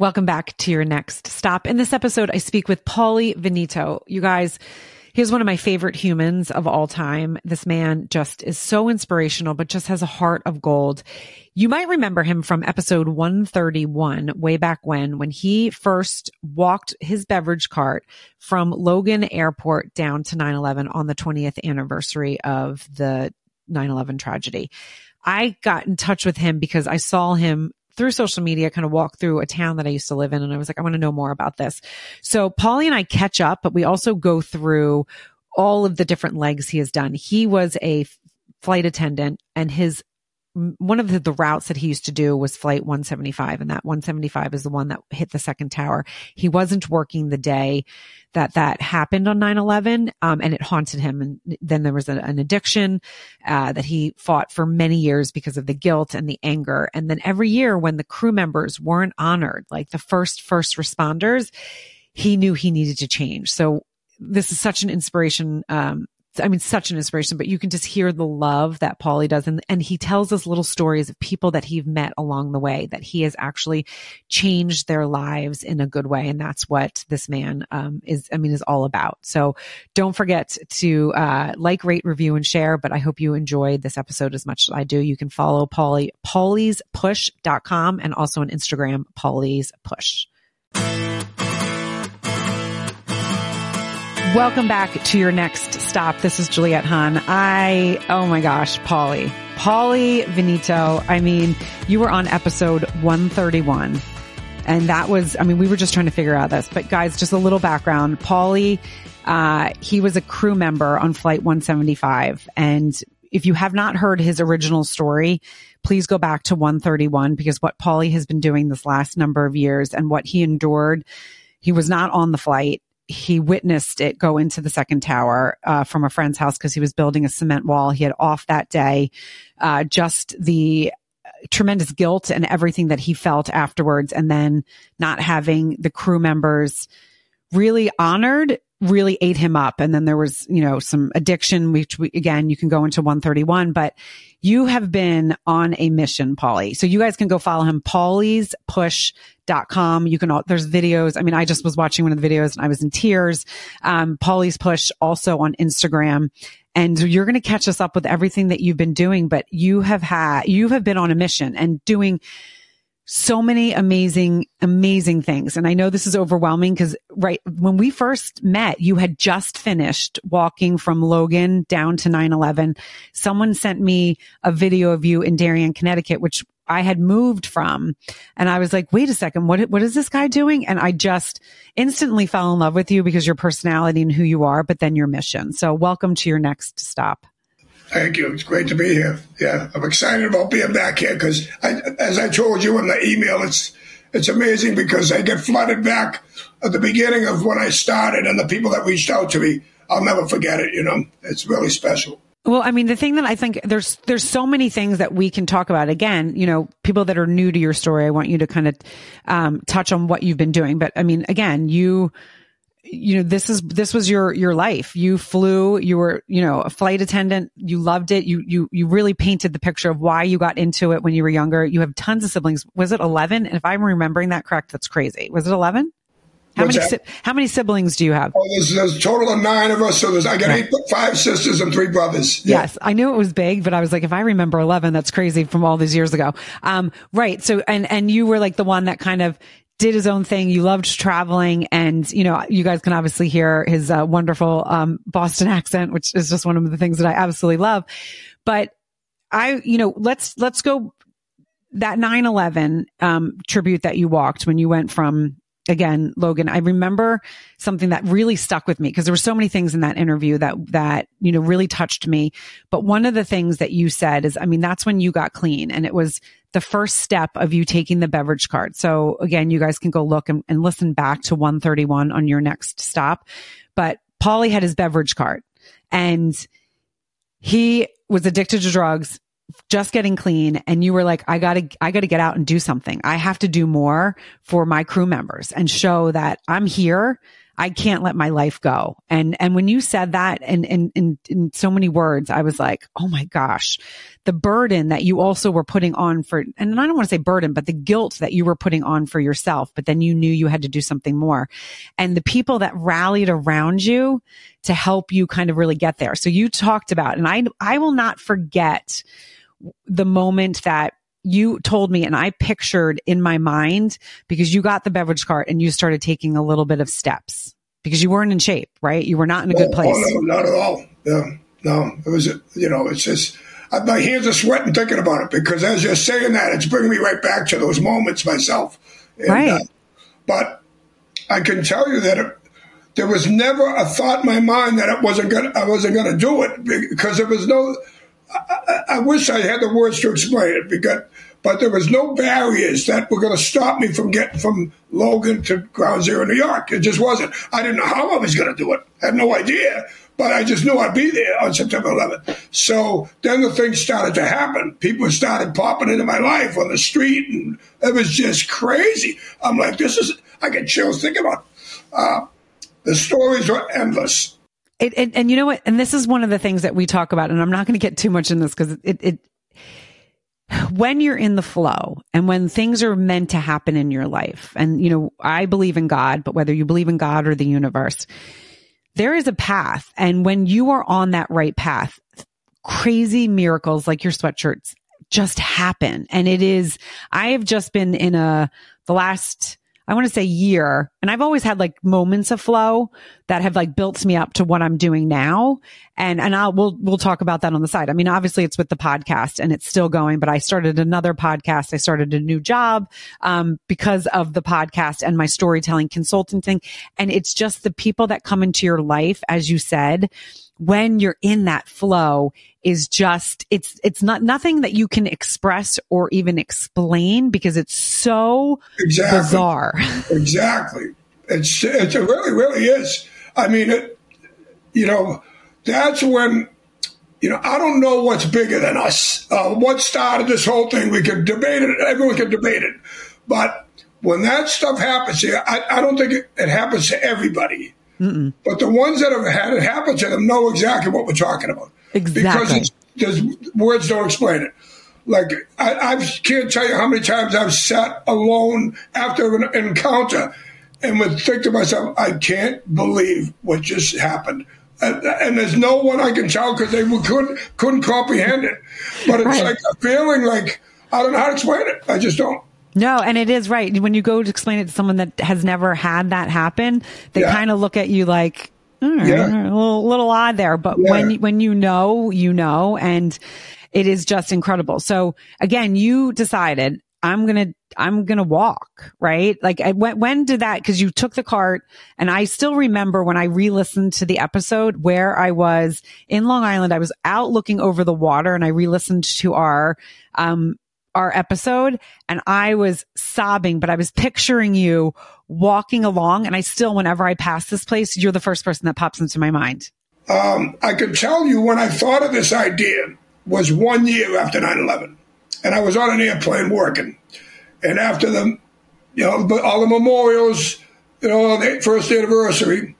Welcome back to your next stop. In this episode, I speak with Paulie Veneto. You guys, he's one of my favorite humans of all time. This man just is so inspirational, but just has a heart of gold. You might remember him from episode 131, way back when, when he first walked his beverage cart from Logan Airport down to 9-11 on the 20th anniversary of the 9-11 tragedy. I got in touch with him because I saw him through social media, kind of walk through a town that I used to live in. And I was like, I want to know more about this. So Paulie and I catch up, but we also go through all of the different legs he has done. He was a flight attendant and his one of the, the, routes that he used to do was flight 175 and that 175 is the one that hit the second tower. He wasn't working the day that that happened on 9-11 um, and it haunted him. And then there was a, an addiction uh, that he fought for many years because of the guilt and the anger. And then every year when the crew members weren't honored like the first first responders he knew he needed to change. So this is such an inspiration um, I mean, such an inspiration, but you can just hear the love that Paulie does. And, and he tells us little stories of people that he's met along the way that he has actually changed their lives in a good way. And that's what this man, um, is, I mean, is all about. So don't forget to, uh, like, rate, review, and share. But I hope you enjoyed this episode as much as I do. You can follow Paulie, pauliespush.com and also on Instagram, Paulie's Push. Welcome back to your next stop. This is Juliette Hahn. I, oh my gosh, Paulie, Paulie Veneto. I mean, you were on episode 131 and that was, I mean, we were just trying to figure out this, but guys, just a little background. Paulie, uh, he was a crew member on flight 175 and if you have not heard his original story, please go back to 131 because what Paulie has been doing this last number of years and what he endured, he was not on the flight he witnessed it go into the second tower uh, from a friend's house because he was building a cement wall. He had off that day. Uh, just the tremendous guilt and everything that he felt afterwards, and then not having the crew members really honored really ate him up. And then there was, you know, some addiction, which we, again, you can go into 131, but you have been on a mission, Paulie. So you guys can go follow him, Paulie's Push dot com. You can, all, there's videos. I mean, I just was watching one of the videos and I was in tears. Um, Paulie's push also on Instagram. And you're going to catch us up with everything that you've been doing, but you have had, you have been on a mission and doing so many amazing, amazing things. And I know this is overwhelming because right when we first met, you had just finished walking from Logan down to 9-11. Someone sent me a video of you in Darien, Connecticut, which I had moved from. And I was like, wait a second, what, what is this guy doing? And I just instantly fell in love with you because your personality and who you are, but then your mission. So welcome to your next stop. Thank you. It's great to be here. Yeah, I'm excited about being back here because, as I told you in the email, it's it's amazing because I get flooded back at the beginning of when I started and the people that reached out to me. I'll never forget it. You know, it's really special. Well, I mean, the thing that I think there's there's so many things that we can talk about. Again, you know, people that are new to your story, I want you to kind of um, touch on what you've been doing. But I mean, again, you you know this is this was your your life you flew you were you know a flight attendant you loved it you you you really painted the picture of why you got into it when you were younger you have tons of siblings was it 11 and if i'm remembering that correct that's crazy was it 11 how What's many si- how many siblings do you have? Oh, there's, there's a total of nine of us. So there's I got eight, five sisters and three brothers. Yeah. Yes, I knew it was big, but I was like, if I remember eleven, that's crazy from all these years ago. Um, right. So and and you were like the one that kind of did his own thing. You loved traveling and, you know, you guys can obviously hear his uh, wonderful, um, Boston accent, which is just one of the things that I absolutely love. But I, you know, let's, let's go that 9-11, um, tribute that you walked when you went from, again, Logan, I remember something that really stuck with me because there were so many things in that interview that, that, you know, really touched me. But one of the things that you said is, I mean, that's when you got clean and it was the first step of you taking the beverage cart. So again, you guys can go look and, and listen back to 131 on your next stop. But Paulie had his beverage cart and he was addicted to drugs just getting clean and you were like i gotta i gotta get out and do something i have to do more for my crew members and show that i'm here I can't let my life go. And, and when you said that and, in in, in so many words, I was like, Oh my gosh, the burden that you also were putting on for, and I don't want to say burden, but the guilt that you were putting on for yourself, but then you knew you had to do something more. And the people that rallied around you to help you kind of really get there. So you talked about, and I, I will not forget the moment that you told me and I pictured in my mind because you got the beverage cart and you started taking a little bit of steps because you weren't in shape, right? You were not in a good place. Oh, no, not at all. Yeah, no, it was, you know, it's just, my hands are sweating thinking about it because as you're saying that, it's bringing me right back to those moments myself. And, right. Uh, but I can tell you that it, there was never a thought in my mind that it wasn't gonna, I wasn't going to do it because there was no, I, I, wish I had the words to explain it because, but there was no barriers that were going to stop me from getting from Logan to Ground Zero, New York. It just wasn't. I didn't know how I was going to do it. I had no idea, but I just knew I'd be there on September 11th. So then the things started to happen. People started popping into my life on the street, and it was just crazy. I'm like, this is. I get chills thinking about. It. Uh, the stories were endless it, it, and you know what? And this is one of the things that we talk about, and I'm not going to get too much in this because it, it, when you're in the flow and when things are meant to happen in your life, and you know, I believe in God, but whether you believe in God or the universe, there is a path. And when you are on that right path, crazy miracles like your sweatshirts just happen. And it is, I have just been in a, the last, I want to say year. And I've always had like moments of flow that have like built me up to what I'm doing now. And, and I'll, we'll, we'll talk about that on the side. I mean, obviously it's with the podcast and it's still going, but I started another podcast. I started a new job, um, because of the podcast and my storytelling consulting thing. And it's just the people that come into your life, as you said, when you're in that flow is just, it's, it's not nothing that you can express or even explain because it's so exactly. bizarre. exactly. It's, it's, it really, really is. I mean, it, you know, that's when, you know, I don't know what's bigger than us. Uh, what started this whole thing? We could debate it. Everyone could debate it. But when that stuff happens, I, I don't think it, it happens to everybody. Mm-mm. But the ones that have had it happen to them know exactly what we're talking about. Exactly. Because words don't explain it. Like, I, I can't tell you how many times I've sat alone after an encounter and would think to myself, I can't believe what just happened. And, and there's no one I can tell because they couldn't couldn't comprehend it. But it's right. like a feeling like I don't know how to explain it. I just don't. No, and it is right. When you go to explain it to someone that has never had that happen, they yeah. kind of look at you like, yeah. a little, little odd there. But yeah. when, when you know, you know, and it is just incredible. So again, you decided I'm going to, I'm going to walk, right? Like when, when did that? Cause you took the cart and I still remember when I re-listened to the episode where I was in Long Island, I was out looking over the water and I re-listened to our, um, our episode and I was sobbing, but I was picturing you walking along. And I still, whenever I pass this place, you're the first person that pops into my mind. Um, I can tell you when I thought of this idea was one year after 9 11. And I was on an airplane working. And after the, you know, all the memorials, you know, the first anniversary,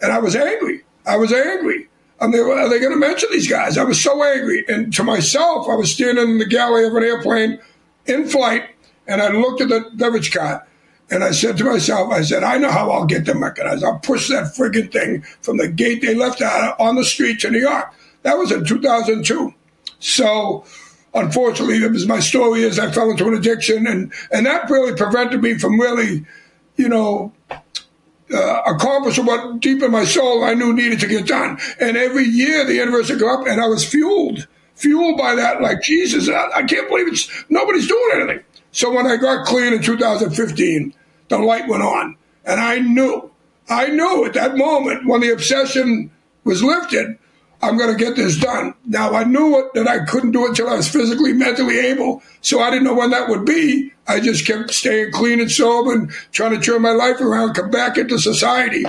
and I was angry. I was angry. Are they going to mention these guys? I was so angry. And to myself, I was standing in the galley of an airplane in flight, and I looked at the beverage cart. And I said to myself, I said, I know how I'll get them recognized. I'll push that frigging thing from the gate they left out on the street to New York. That was in 2002. So, unfortunately, it was my story is I fell into an addiction, and, and that really prevented me from really, you know, uh, accomplish what deep in my soul I knew needed to get done. And every year the anniversary go up, and I was fueled, fueled by that. Like Jesus, I, I can't believe it's nobody's doing anything. So when I got clean in 2015, the light went on, and I knew, I knew at that moment when the obsession was lifted I'm going to get this done. Now, I knew that I couldn't do it until I was physically, mentally able. So I didn't know when that would be. I just kept staying clean and sober and trying to turn my life around, come back into society.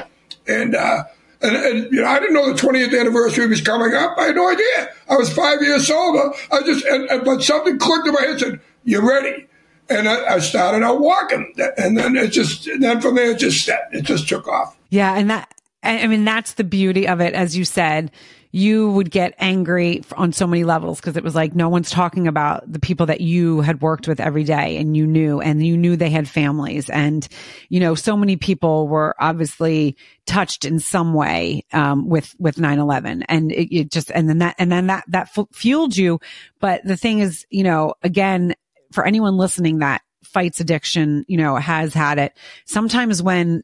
And, uh, and, and you know, I didn't know the 20th anniversary was coming up. I had no idea. I was five years sober. I just, and, and, but something clicked in my head and said, you're ready. And I, I started out walking. And then it just, then from there, it just, it just took off. Yeah. And that, I mean, that's the beauty of it. As you said, you would get angry on so many levels because it was like no one's talking about the people that you had worked with every day and you knew and you knew they had families. And you know so many people were obviously touched in some way um, with with 9-11 and it, it, just and then that and then that that fueled you. But the thing is you know again for anyone listening that fights addiction you know has had it sometimes when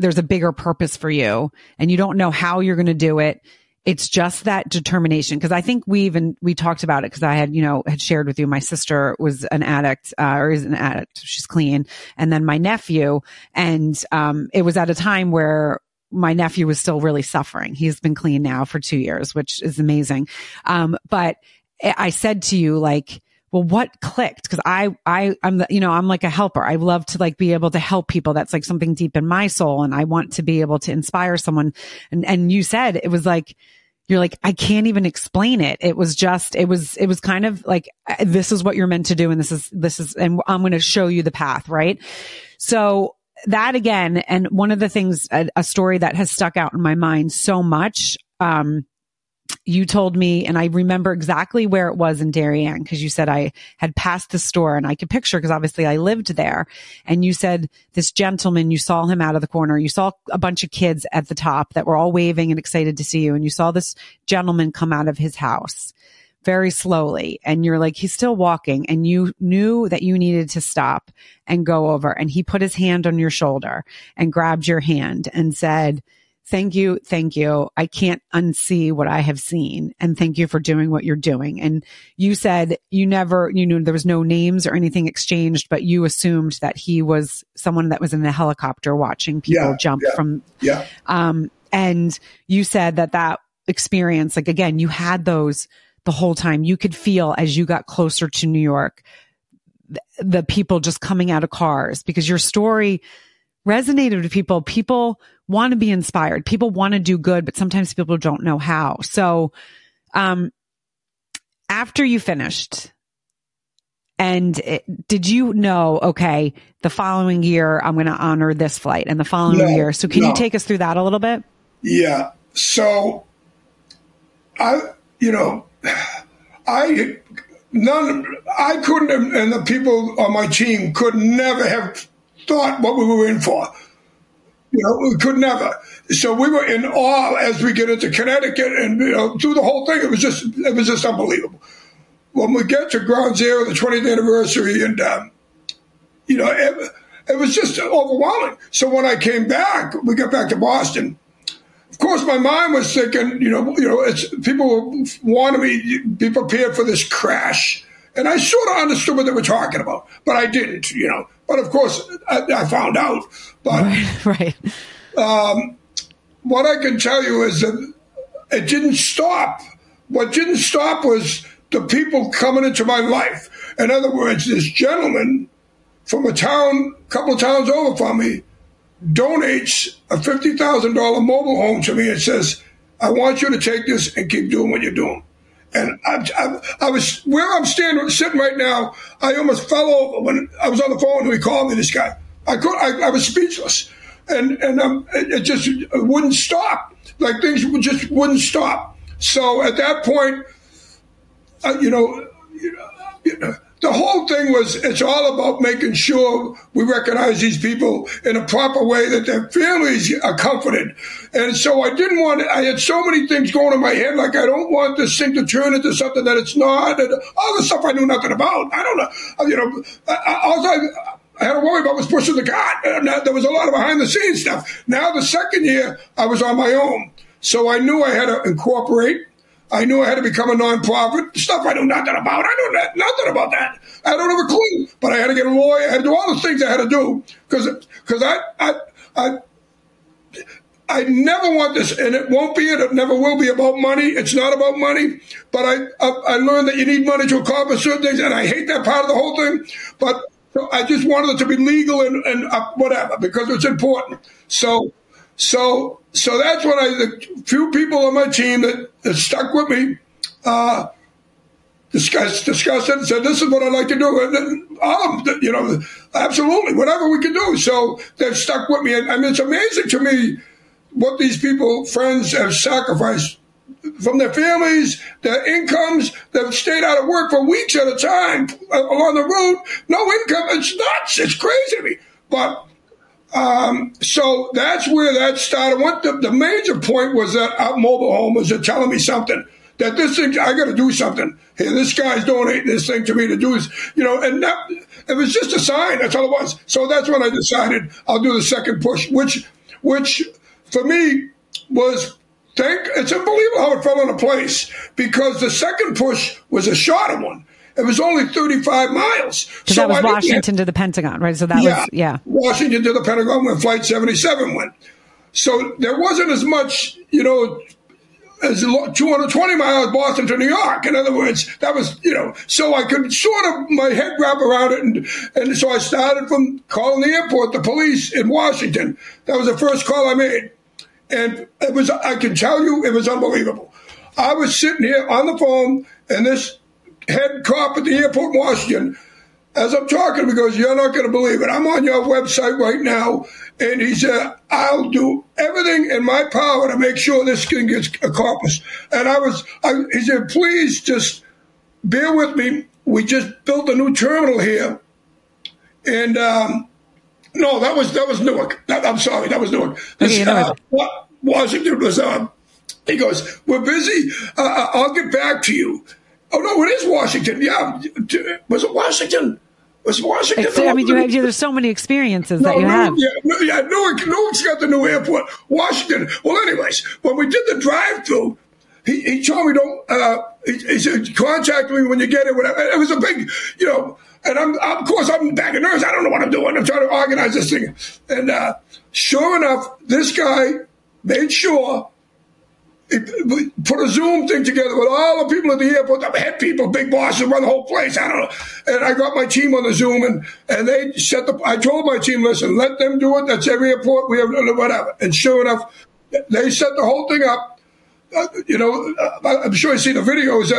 there's a bigger purpose for you and you don't know how you're going to do it it's just that determination. Cause I think we even, we talked about it because I had, you know, had shared with you, my sister was an addict, uh, or is an addict. She's clean. And then my nephew. And, um, it was at a time where my nephew was still really suffering. He's been clean now for two years, which is amazing. Um, but I said to you, like, well, what clicked? Cause I, I, I'm the, you know, I'm like a helper. I love to like be able to help people. That's like something deep in my soul. And I want to be able to inspire someone. And, and you said it was like, you're like, I can't even explain it. It was just, it was, it was kind of like, this is what you're meant to do. And this is, this is, and I'm going to show you the path. Right. So that again, and one of the things, a, a story that has stuck out in my mind so much, um, you told me, and I remember exactly where it was in Darien because you said I had passed the store and I could picture because obviously I lived there. And you said this gentleman, you saw him out of the corner. You saw a bunch of kids at the top that were all waving and excited to see you. And you saw this gentleman come out of his house very slowly. And you're like, he's still walking and you knew that you needed to stop and go over. And he put his hand on your shoulder and grabbed your hand and said, thank you. Thank you. I can't unsee what I have seen. And thank you for doing what you're doing. And you said you never, you knew there was no names or anything exchanged, but you assumed that he was someone that was in the helicopter watching people yeah, jump yeah, from, yeah. Um, and you said that that experience, like again, you had those the whole time. You could feel as you got closer to New York, the, the people just coming out of cars because your story resonated with people. People want to be inspired. People want to do good, but sometimes people don't know how. So, um, after you finished, and it, did you know, okay, the following year I'm going to honor this flight and the following no, year. So can no. you take us through that a little bit? Yeah. So I, you know, I, none, I couldn't have, and the people on my team could never have thought what we were in for. You know, we could never. So we were in awe as we get into Connecticut and you know through the whole thing. It was just it was just unbelievable. When we get to Ground Zero, the 20th anniversary, and um, you know it, it was just overwhelming. So when I came back, we got back to Boston. Of course, my mind was thinking, you know, you know, it's people wanted me be prepared for this crash, and I sort of understood what they were talking about, but I didn't, you know. But of course, I, I found out. But right, right. Um, what I can tell you is that it didn't stop. What didn't stop was the people coming into my life. In other words, this gentleman from a town, a couple of towns over from me, donates a fifty thousand dollar mobile home to me and says, "I want you to take this and keep doing what you're doing." And I, I, I, was where I'm standing, sitting right now. I almost fell over when I was on the phone. When he called me, this guy. I could. I, I was speechless, and and um, it, it just it wouldn't stop. Like things just wouldn't stop. So at that point, uh, you know, you know, you know the whole thing was it's all about making sure we recognize these people in a proper way that their families are comforted. And so I didn't want I had so many things going in my head, like I don't want this thing to turn into something that it's not, and all the stuff I knew nothing about. I don't know, uh, you know, all I, I had to worry about was pushing the cart. There was a lot of behind the scenes stuff. Now the second year, I was on my own. So I knew I had to incorporate I knew I had to become a nonprofit. Stuff I knew nothing about. I knew nothing about that. I don't have a clue. But I had to get a lawyer. I had to do all the things I had to do because because I, I I I never want this, and it won't be. It never will be about money. It's not about money. But I I, I learned that you need money to accomplish certain things, and I hate that part of the whole thing. But so I just wanted it to be legal and, and uh, whatever because it's important. So so, so that's when I, the few people on my team that, that stuck with me, uh, discussed, discussed it and said, this is what I'd like to do. And then, um, you know, absolutely, whatever we can do. So they've stuck with me. And I mean, it's amazing to me what these people, friends, have sacrificed from their families, their incomes. They've stayed out of work for weeks at a time uh, along the road. No income. It's nuts. It's crazy to me. But um, so that's where that started. What the, the major point was that our mobile homes are telling me something that this thing, I got to do something. Hey, this guy's donating this thing to me to do you know, and that, it was just a sign. That's all it was. So that's when I decided I'll do the second push, which, which for me was thank, it's unbelievable how it fell into place because the second push was a shorter one. It was only 35 miles. So that was I Washington to the Pentagon, right? So that yeah, was, yeah. Washington to the Pentagon when Flight 77 went. So there wasn't as much, you know, as 220 miles Boston to New York. In other words, that was, you know, so I could sort of, my head wrap around it. And, and so I started from calling the airport, the police in Washington. That was the first call I made. And it was, I can tell you, it was unbelievable. I was sitting here on the phone and this head cop at the airport in Washington, as I'm talking, he goes, You're not going to believe it. I'm on your website right now. And he said, I'll do everything in my power to make sure this thing gets accomplished. And I was, I, he said, Please just bear with me. We just built a new terminal here. And, um, no, that was that was Newark. That, I'm sorry, that was Newark. This, okay, uh, Washington was. Uh, he goes, "We're busy. Uh, uh, I'll get back to you." Oh no, it is Washington. Yeah, was it Washington? Was Washington? I mean, you have, there's so many experiences no, that you have. Yeah, yeah, Newark, Newark's got the new airport. Washington. Well, anyways, when we did the drive-through, he, he told me don't. Uh, he, he, said contact me when you get it. Whatever. It was a big, you know. And I'm, of course, I'm back in nerves. I don't know what I'm doing. I'm trying to organize this thing. And uh, sure enough, this guy made sure put a Zoom thing together with all the people at the airport, the head people, big bosses run the whole place. I don't know. And I got my team on the Zoom and, and they set the, I told my team, listen, let them do it. That's every airport. We have whatever. And sure enough, they set the whole thing up. Uh, you know, uh, I'm sure you see the videos.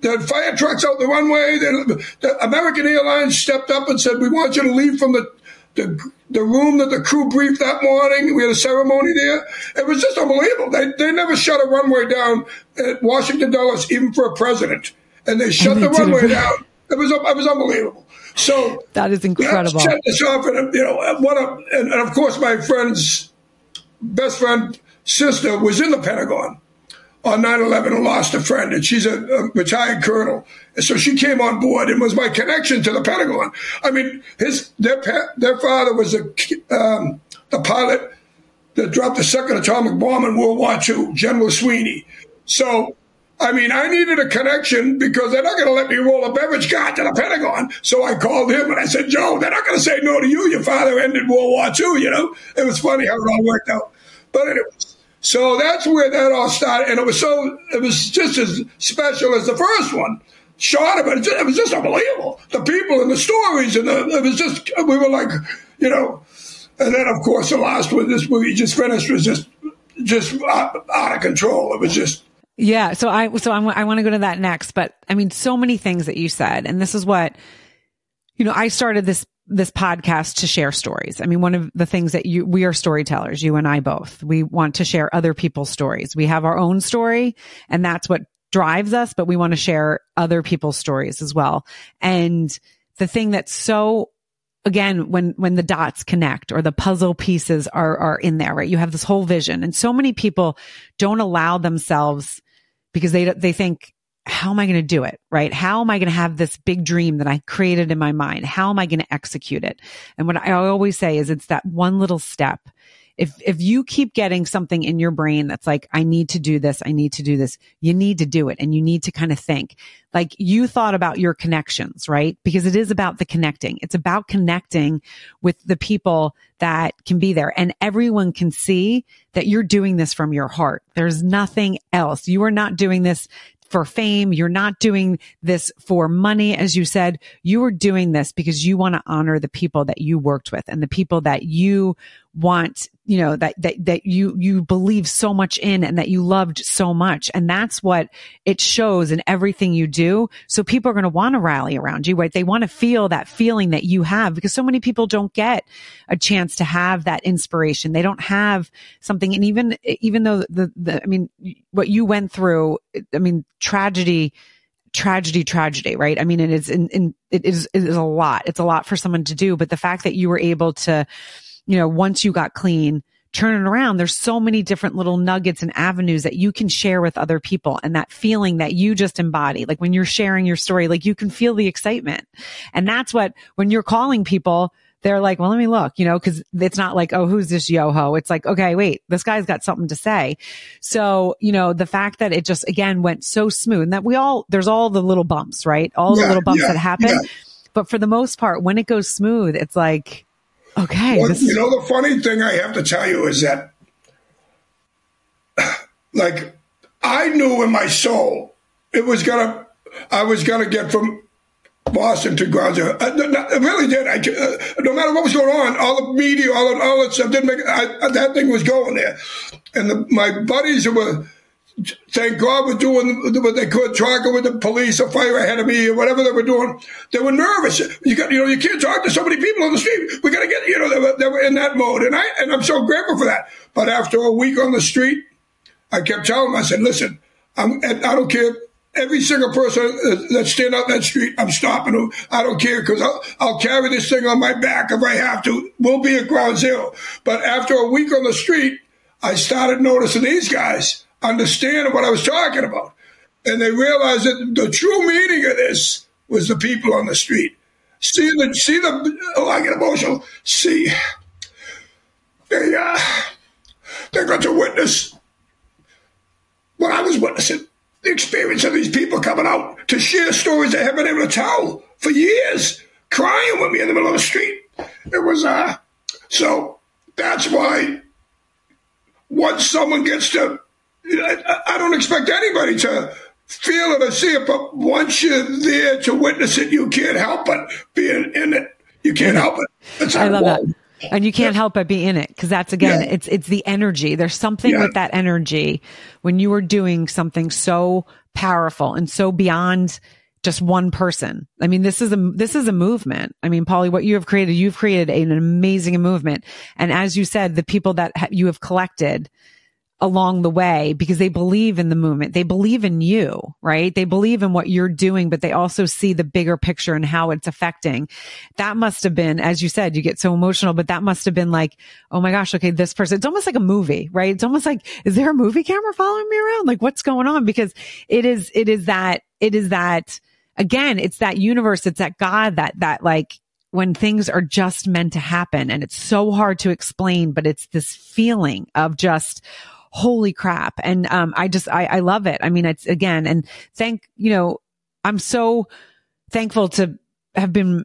They had fire trucks out the runway. the American Airlines stepped up and said, we want you to leave from the the, the room that the crew briefed that morning. We had a ceremony there. It was just unbelievable. They, they never shut a runway down at Washington Dulles, even for a president. And they shut the mm-hmm. runway down. It was, it was unbelievable. So that is incredible. Shut this off, and you know, one of, and, and of course, my friend's best friend sister was in the Pentagon on 9-11 and lost a friend and she's a, a, retired colonel so she came on board and was my connection to the pentagon i mean his their their father was a um, the pilot that dropped the second atomic bomb in world war ii general sweeney so I mean, I needed a connection because they're not going to let me roll a beverage cart to the Pentagon. So I called him and I said, Joe, they're not going to say no to you. Your father ended World War II, you know? It was funny how it all worked out. But anyways, so that's where that all started, and it was so it was just as special as the first one. Short of it, it was just unbelievable. The people and the stories, and the, it was just we were like, you know. And then of course the last one, this movie just finished, was just just out, out of control. It was just yeah. So I so I'm, I want to go to that next, but I mean, so many things that you said, and this is what you know. I started this this podcast to share stories. I mean, one of the things that you, we are storytellers, you and I both. We want to share other people's stories. We have our own story and that's what drives us, but we want to share other people's stories as well. And the thing that's so again, when, when the dots connect or the puzzle pieces are, are in there, right? You have this whole vision and so many people don't allow themselves because they, they think how am I going to do it? Right? How am I going to have this big dream that I created in my mind? How am I going to execute it? And what I always say is it's that one little step. If, if you keep getting something in your brain that's like, I need to do this, I need to do this, you need to do it and you need to kind of think like you thought about your connections, right? Because it is about the connecting. It's about connecting with the people that can be there and everyone can see that you're doing this from your heart. There's nothing else. You are not doing this for fame. You're not doing this for money. As you said, you are doing this because you want to honor the people that you worked with and the people that you want you know that that that you you believe so much in and that you loved so much. And that's what it shows in everything you do. So people are going to want to rally around you right? They want to feel that feeling that you have because so many people don't get a chance to have that inspiration. They don't have something. And even even though the the i mean what you went through i mean tragedy tragedy, tragedy, right? I mean, it is in, in, it is, it is a lot. It's a lot for someone to do, but the fact that you were able to, you know, once you got clean, turn it around. There's so many different little nuggets and avenues that you can share with other people and that feeling that you just embody. Like when you're sharing your story, like you can feel the excitement. And that's what, when you're calling people, they're like, well, let me look, you know, cause it's not like, oh, who's this yoho? It's like, okay, wait, this guy's got something to say. So, you know, the fact that it just again went so smooth and that we all, there's all the little bumps, right? All yeah, the little bumps yeah, that happen. Yeah. But for the most part, when it goes smooth, it's like, okay. Well, you know, the funny thing I have to tell you is that, like, I knew in my soul it was gonna, I was gonna get from Boston to ground zero. I, I really did. I, uh, no matter what was going on, all the media, all, all that stuff didn't make I, that thing was going there. And the, my buddies were, thank God, were doing what they could, talking with the police or fire ahead of me or whatever they were doing. They were nervous. You got, you know, you can't talk to so many people on the street. We got to get, you know, they were, they were in that mode. And I, and I'm so grateful for that. But after a week on the street, I kept telling them, I said, listen, I'm, I don't care every single person uh, that stand out that street, I'm stopping them. I don't care because I'll, I'll, carry this thing on my back if I have to. We'll be at ground zero. But after a week on the street, I started noticing these guys understanding what I was talking about. And they realized that the true meaning of this was the people on the street. See the, see the, oh, I get emotional. See, they, uh, they got to witness what I was witnessing the experience of these people coming out to share stories they haven't been able to tell for years, crying with me in the middle of the street. It was, uh, so that's why once someone gets to, I, I don't expect anybody to feel it or see it, but once you're there to witness it, you can't help but being in it. You can't help it. I love that and you can't yeah. help but be in it because that's again yeah. it's it's the energy there's something yeah. with that energy when you are doing something so powerful and so beyond just one person i mean this is a this is a movement i mean Paulie what you have created you've created an amazing movement and as you said the people that ha- you have collected along the way because they believe in the movement. They believe in you, right? They believe in what you're doing, but they also see the bigger picture and how it's affecting. That must have been, as you said, you get so emotional, but that must have been like, oh my gosh, okay, this person, it's almost like a movie, right? It's almost like, is there a movie camera following me around? Like what's going on? Because it is, it is that, it is that, again, it's that universe, it's that God that, that like, when things are just meant to happen and it's so hard to explain, but it's this feeling of just, holy crap. And, um, I just, I, I love it. I mean, it's again, and thank, you know, I'm so thankful to have been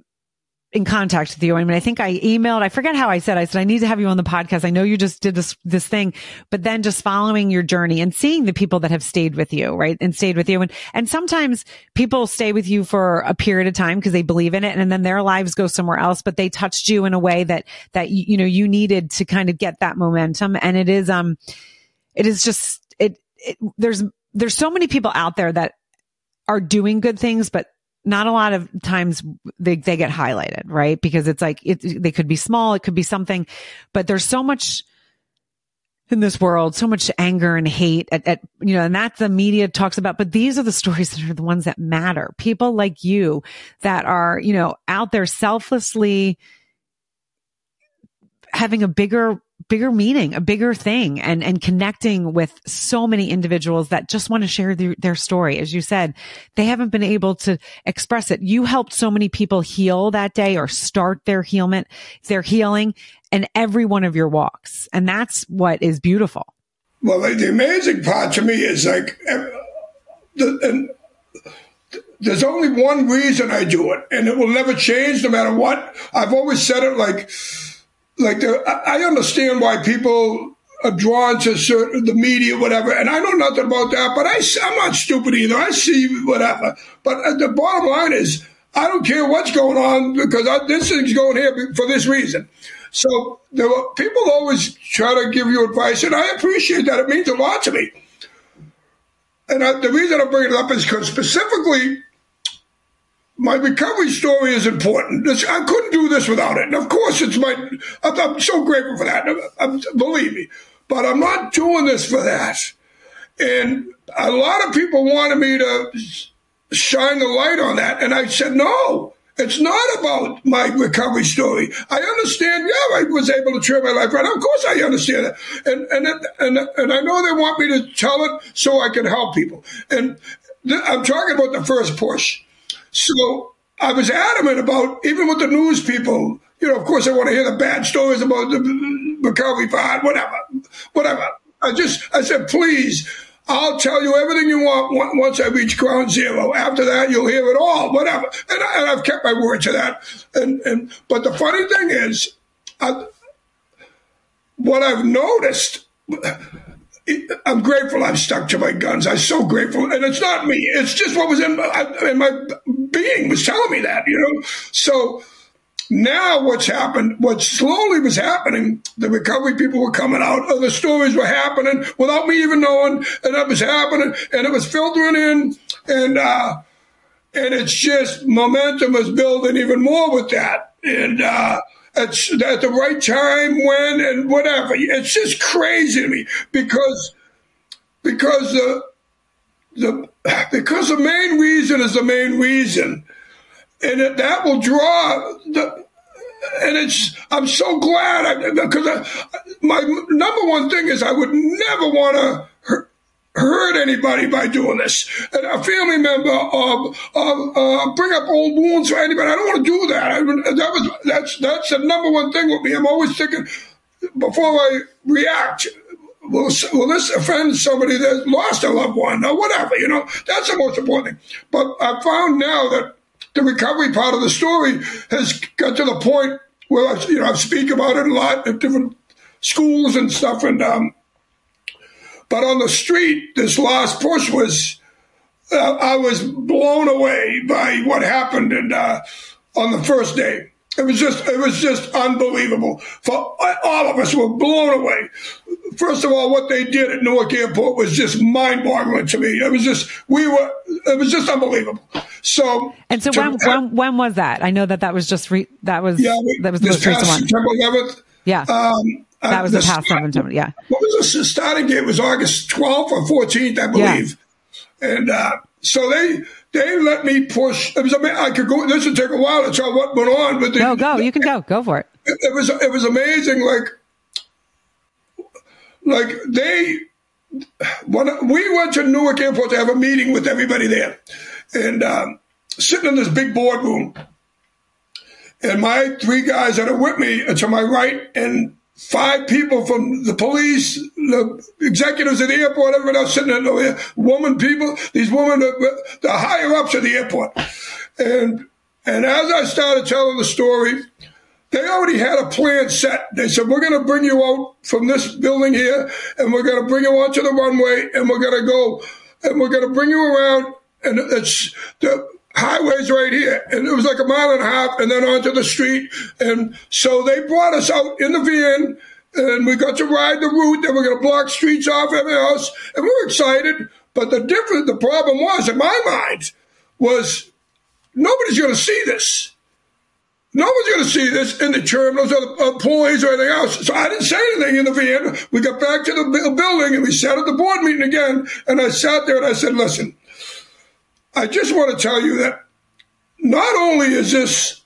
in contact with you. I mean, I think I emailed, I forget how I said, I said, I need to have you on the podcast. I know you just did this, this thing, but then just following your journey and seeing the people that have stayed with you, right? And stayed with you. And, and sometimes people stay with you for a period of time because they believe in it and then their lives go somewhere else, but they touched you in a way that, that, you know, you needed to kind of get that momentum. And it is, um, it is just it, it there's there's so many people out there that are doing good things, but not a lot of times they, they get highlighted, right? Because it's like, it, they could be small, it could be something, but there's so much in this world, so much anger and hate at, at, you know, and that's the media talks about, but these are the stories that are the ones that matter. People like you that are, you know, out there selflessly having a bigger bigger meaning, a bigger thing and, and connecting with so many individuals that just want to share their, their story. As you said, they haven't been able to express it. You helped so many people heal that day or start their healment, their healing and every one of your walks. And that's what is beautiful. Well, the amazing part to me is like, uh, the, and there's only one reason I do it, and it will never change no matter what. I've always said it like, like I understand why people are drawn to certain the media, whatever, and I know nothing about that. But I, I'm not stupid either. I see whatever. But uh, the bottom line is, I don't care what's going on because I, this thing's going here for this reason. So people always try to give you advice, and I appreciate that. It means a lot to me. And I, the reason I bring it up is because specifically, my recovery story is important. This, I couldn't do this without it. And of course, it's my, I'm, I'm so grateful for that. I'm, um, believe me. But I'm not doing this for that. And a lot of people wanted me to shine the light on that. And I said, no, it's not about my recovery story. I understand. Yeah, I was able to turn my life around. Of course, I understand it. And, and, and, and I know they want me to tell it so I can help people. And th- I'm talking about the first push. So I was adamant about, even with the news people, you know, of course, I want to hear the bad stories about the recovery part, whatever, whatever. I just, I said, please, I'll tell you everything you want once I reach ground zero. After that, you'll hear it all, whatever. And, I, have kept my word to that. And, and but the funny thing is, I, what I've noticed, I'm grateful I've stuck to my guns. I'm so grateful, and it's not me. It's just what was in my, in my being was telling me that, you know. So now what's happened, what slowly was happening, the recovery people were coming out, other stories were happening without me even knowing, and that was happening, and it was filtering in, and uh, and it's just momentum is building even more with that, and uh, at the right time when and whatever. It's just crazy to me because because the the because the main reason is the main reason and it, that will draw the. And it's I'm so glad because my number one thing is I would never want to hurt, anybody by doing this. And a family member of, of uh, bring up old wounds for anybody. I don't want to do that. I, that was that's that's the number one thing with me. I'm always thinking before I react. Will, will this offend somebody that lost a loved one or whatever? You know, that's the most important thing. But I found now that the recovery part of the story has got to the point where I, you know I speak about it a lot at different schools and stuff. And um, but on the street, this last push was uh, I was blown away by what happened and uh, on the first day. It was just it was just unbelievable. For all of us were blown away. First of all, what they did at Newark Airport was just mind-boggling to me. It was just we were it was just unbelievable. So and so when, when when was that? I know that that was just re, that was yeah, that was the most recent one. September 11th. Yeah. Um, that was the, the past September. Yeah. What was the starting date? It was August 12th or 14th, I believe. Yeah. And uh, so they they let me push. It was I could go. This would take a while to tell what went on, but no, go. You can go. Go for it. it. It was it was amazing. Like like they when we went to Newark Airport to have a meeting with everybody there, and um, sitting in this big boardroom, and my three guys that are with me are to my right, and five people from the police, the executives at the airport, everyone else sitting there, woman people, these women, the higher ups at the airport. And, and as I started telling the story, they already had a plan set. They said, we're going to bring you out from this building here and we're going to bring you onto the runway and we're going to go and we're going to bring you around and it's the, highways right here. And it was like a mile and a half and then onto the street. And so they brought us out in the van and we got to ride the route. Then we're going to block streets off, everything else. And we were excited. But the different, the problem was in my mind was nobody's going to see this. No one's going to see this in the terminals or the employees or anything else. So I didn't say anything in the van. We got back to the building and we sat at the board meeting again. And I sat there and I said, listen, I just want to tell you that not only is this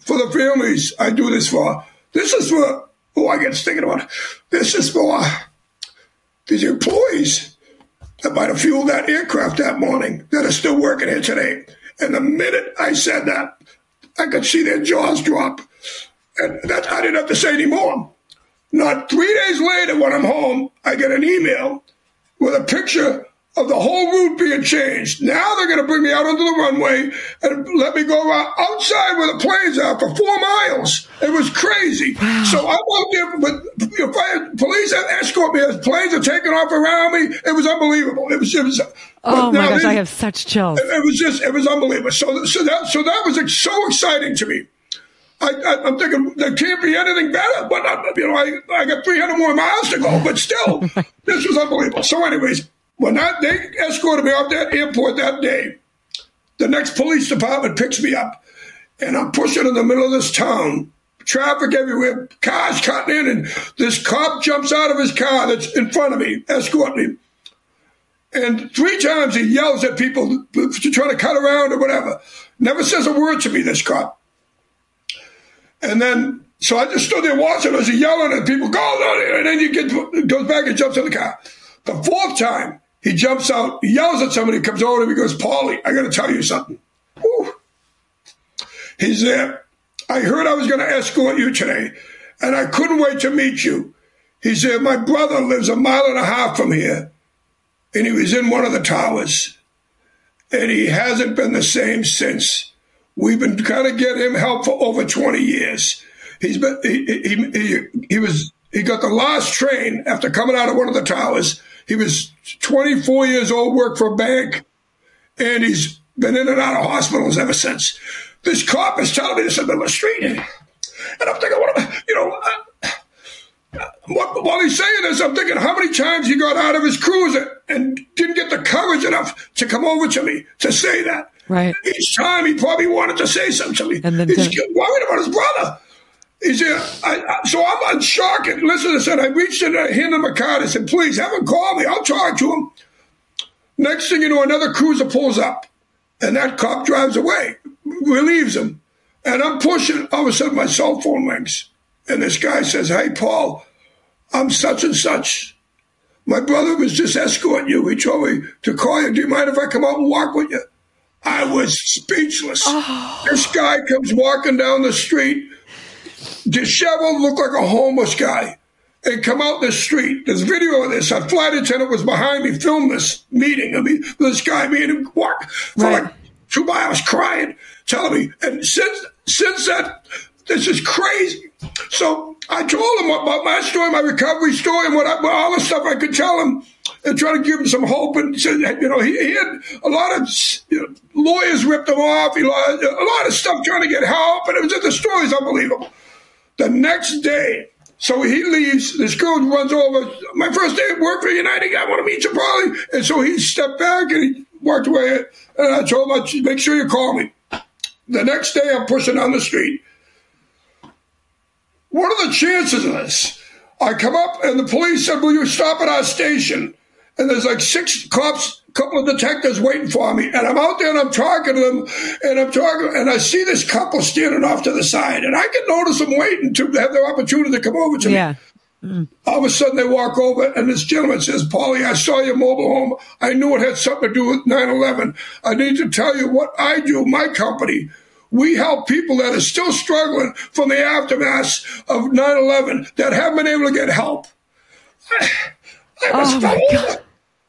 for the families I do this for, this is for, oh, I get thinking about it. This is for these employees that might have fueled that aircraft that morning that are still working here today. And the minute I said that, I could see their jaws drop. And that, I didn't have to say anymore. Not three days later, when I'm home, I get an email with a picture of the whole route being changed. Now they're going to bring me out onto the runway and let me go around outside where the planes are for four miles. It was crazy. Wow. So I'm out there, but you know, police escort me as planes are taking off around me. It was unbelievable. It was, it was. Oh my gosh, I have such chills. It, it, was just, it was unbelievable. So, so that, so that was so exciting to me. I, I, am thinking there can't be anything better. But I, you know, I, I got 300 more miles to go. But still, oh this was unbelievable. So, anyways, when that they escorted me off that airport that day, the next police department picks me up, and I'm pushing in the middle of this town. Traffic everywhere, cars cutting in, and this cop jumps out of his car that's in front of me, escort me. And three times he yells at people to try to cut around or whatever. Never says a word to me, this cop. And then, so I just stood there watching as he yelling at people, go, and then he gets, goes back and jumps in the car. The fourth time, he jumps out, he yells at somebody, comes over to me, he goes, Paulie, I got to tell you something. Whew. He's there. I heard I was going to escort you today, and I couldn't wait to meet you. He said, My brother lives a mile and a half from here, and he was in one of the towers, and he hasn't been the same since. We've been trying to get him help for over 20 years. He's been, he, he, he, he was, he got the last train after coming out of one of the towers. He was 24 years old, worked for a bank, and he's been in and out of hospitals ever since. This cop is telling me this in the middle of the street. And I'm thinking, what am I, you know, uh, while he's saying this, I'm thinking how many times he got out of his cruiser and didn't get the courage enough to come over to me to say that. Right. Each time he probably wanted to say something to me. And then he's worried about his brother. He said, I, I, so I'm on shock. And listen, I said, I reached in to him my card. I said, please have him call me. I'll talk to him. Next thing you know, another cruiser pulls up and that cop drives away, relieves him. And I'm pushing. All of a sudden, my cell phone rings. And this guy says, Hey, Paul, I'm such and such. My brother was just escorting you. He told me to call you. Do you mind if I come out and walk with you? I was speechless. Oh. This guy comes walking down the street, disheveled, looked like a homeless guy, and come out the street. There's video of this. A flight attendant was behind me, filmed this meeting. I mean, this guy, me and him walk for right. like two miles crying, telling me. And since since that, this is crazy. So I told him about my story, my recovery story, and what I, all the stuff I could tell him and try to give him some hope. And said, you know, he, he had a lot of you know, lawyers ripped him off. He lost a lot of stuff trying to get help, and it was just the story's unbelievable. The next day, so he leaves. This girl runs over. My first day at work for United. I want to meet you. And so he stepped back and he walked away. And I told him, make sure you call me. The next day, I'm pushing down the street. What are the chances of this? I come up and the police said, Will you stop at our station? And there's like six cops, couple of detectives waiting for me. And I'm out there and I'm talking to them and I'm talking and I see this couple standing off to the side and I can notice them waiting to have their opportunity to come over to yeah. me. Mm. All of a sudden they walk over and this gentleman says, Paulie, I saw your mobile home. I knew it had something to do with 9-11. I need to tell you what I do, my company we help people that are still struggling from the aftermath of 9 11 that haven't been able to get help. I, I was oh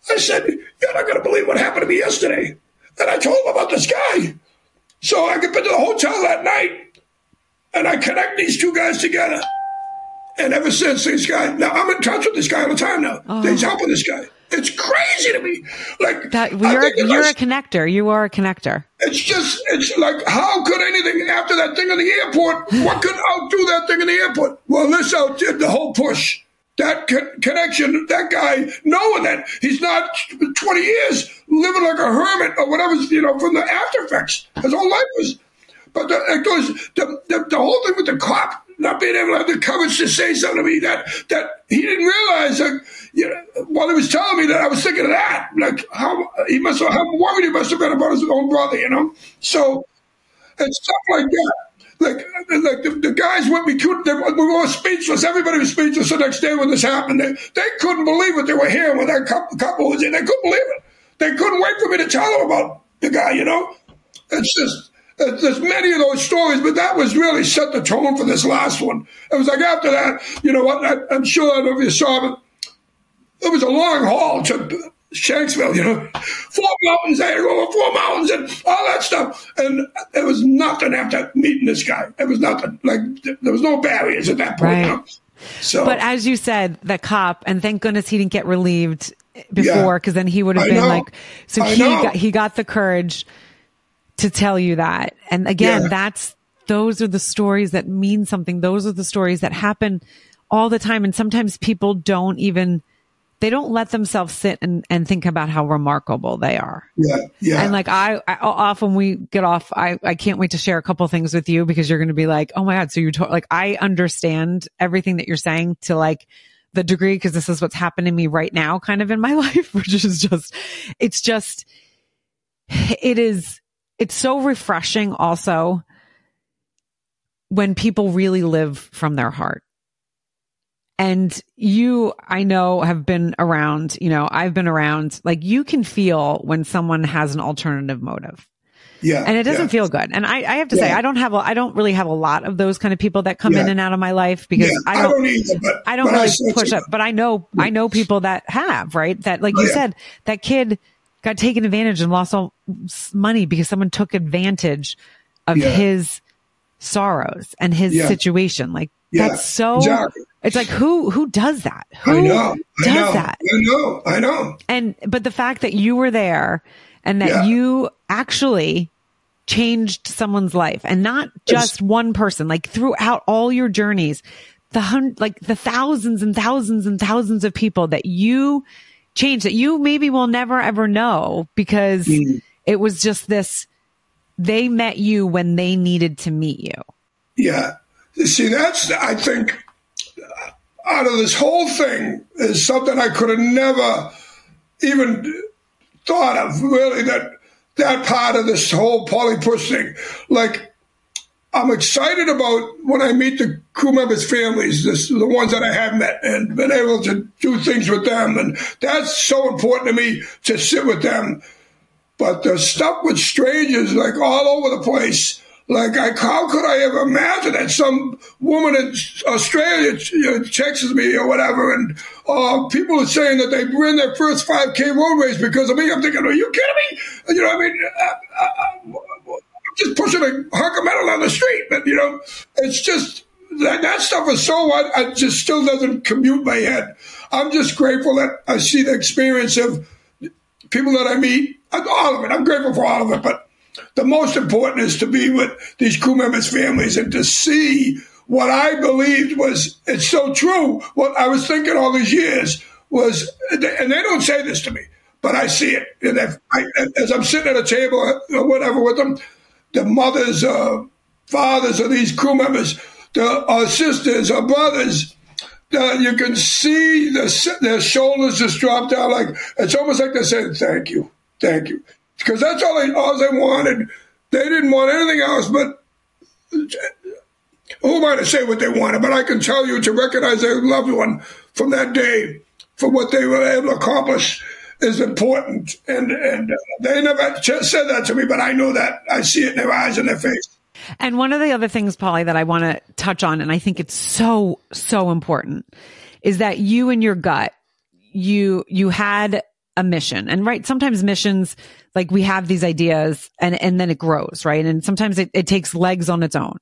I said, You're not going to believe what happened to me yesterday. And I told him about this guy. So I get to the hotel that night and I connect these two guys together. And ever since this guy, now I'm in touch with this guy all the time now. Oh. He's helping this guy. It's crazy to me. Like that, you're, you're a connector. You are a connector. It's just, it's like, how could anything after that thing in the airport? What could outdo that thing in the airport? Well, this outdid the whole push. That co- connection, that guy knowing that he's not 20 years living like a hermit or whatever, you know, from the after effects. His whole life was. But the, it goes, the, the, the whole thing with the cop not being able to have the courage to say something to me that that he didn't realize that you know, while he was telling me that I was thinking of that like how he must have how worried he must have been about his own brother you know so and stuff like that like like the, the guys with me could they, we were speechless everybody was speechless the next day when this happened they, they couldn't believe what they were hearing when that couple, couple was in they couldn't believe it they couldn't wait for me to tell them about the guy you know it's just there's many of those stories, but that was really set the tone for this last one. It was like after that, you know what? I, am sure I don't know if you saw it. It was a long haul to Shanksville, you know, four mountains, I had to go over four mountains and all that stuff. And it was nothing after meeting this guy. It was nothing. Like there was no barriers at that point. Right. You know? So, but as you said, the cop, and thank goodness he didn't get relieved before, because yeah, then he would have been know. like, so I he got, he got the courage to tell you that. And again, yeah. that's those are the stories that mean something. Those are the stories that happen all the time. And sometimes people don't even, they don't let themselves sit and, and think about how remarkable they are. Yeah. Yeah. And like I, I often we get off, I, I can't wait to share a couple things with you because you're going to be like, oh my God. So you to- like, I understand everything that you're saying to like the degree because this is what's happening to me right now kind of in my life, which is just, it's just, it is, it's so refreshing also when people really live from their heart. And you, I know, have been around, you know, I've been around, like you can feel when someone has an alternative motive. Yeah. And it doesn't yeah. feel good. And I, I have to say, I don't have, a, I don't really have a lot of those kind of people that come in and out of my life because Yeah, I don't, either, but I don't really said push up, but I know, I know people that have, right? That, like Oh, you yeah. said, that kid got taken advantage and lost all money because someone took advantage of Yeah. his sorrows and his Yeah. situation. Like Yeah, that's so, exactly. it's like who, who does that? Who I know. does know. that? I know. I know. And, but the fact that you were there and that Yeah. you actually changed someone's life and not just one person, like throughout all your journeys, the hun, like the thousands and thousands and thousands of people that you changed that you maybe will never ever know because Mm. it was just this, they met you when they needed to meet you. Yeah. You see, that's, I think, out of this whole thing is something I could have never even thought of, really, that that part of this whole Paulie Push thing. Like, I'm excited about when I meet the crew members' families, this, the ones that I have met, and been able to do things with them. And that's so important to me to sit with them. But the stuff with strangers, like all over the place, like I, how could I ever imagine that some woman in Australia texts me or whatever, and uh, people are saying that they ran their first 5K road race because of me. I'm thinking, are you kidding me? You know, I mean, uh, uh, I'm just pushing a hunk of metal on the street, but you know, it's just that, that stuff is so what I just still doesn't commute my head. I'm just grateful that I see the experience of people that I meet, all of it. I'm grateful for all of it, but the most important is to be with these crew members' families and to see what I believed was, it's so true. What I was thinking all these years was, and they don't say this to me, but I see it. And I, as I'm sitting at a table or whatever with them, the mothers, uh, fathers of these crew members, the uh, sisters or brothers, uh, you can see the, their shoulders just drop down. Like it's almost like they're saying, "Thank you, thank you," because that's all they all they wanted. They didn't want anything else. But who am I to say what they wanted? But I can tell you to recognize their loved one from that day for what they were able to accomplish is important. And and uh, they never said that to me, but I know that I see it in their eyes and their face. And one of the other things, Paulie, that I want to touch on, and I think it's so, so important is that you and your gut, you, you had a mission and right. Sometimes missions, like we have these ideas and, and then it grows, right? And sometimes it, it takes legs on its own.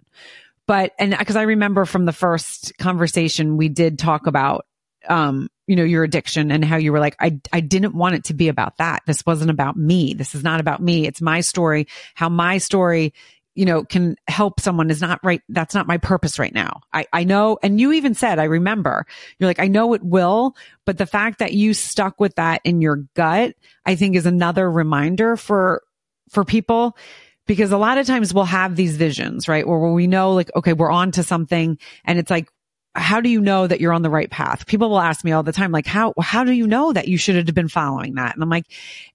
But, and cause I remember from the first conversation we did talk about, um, you know, your addiction and how you were like, I, I didn't want it to be about that. This wasn't about me. This is not about me. It's my story, how my story you know, can help someone is not right. That's not my purpose right now. I, I know. And you even said, I remember you're like, I know it will, but the fact that you stuck with that in your gut, I think is another reminder for, for people because a lot of times we'll have these visions, right? Where we know like, okay, we're on to something and it's like, how do you know that you're on the right path? People will ask me all the time, like, how, how do you know that you should have been following that? And I'm like,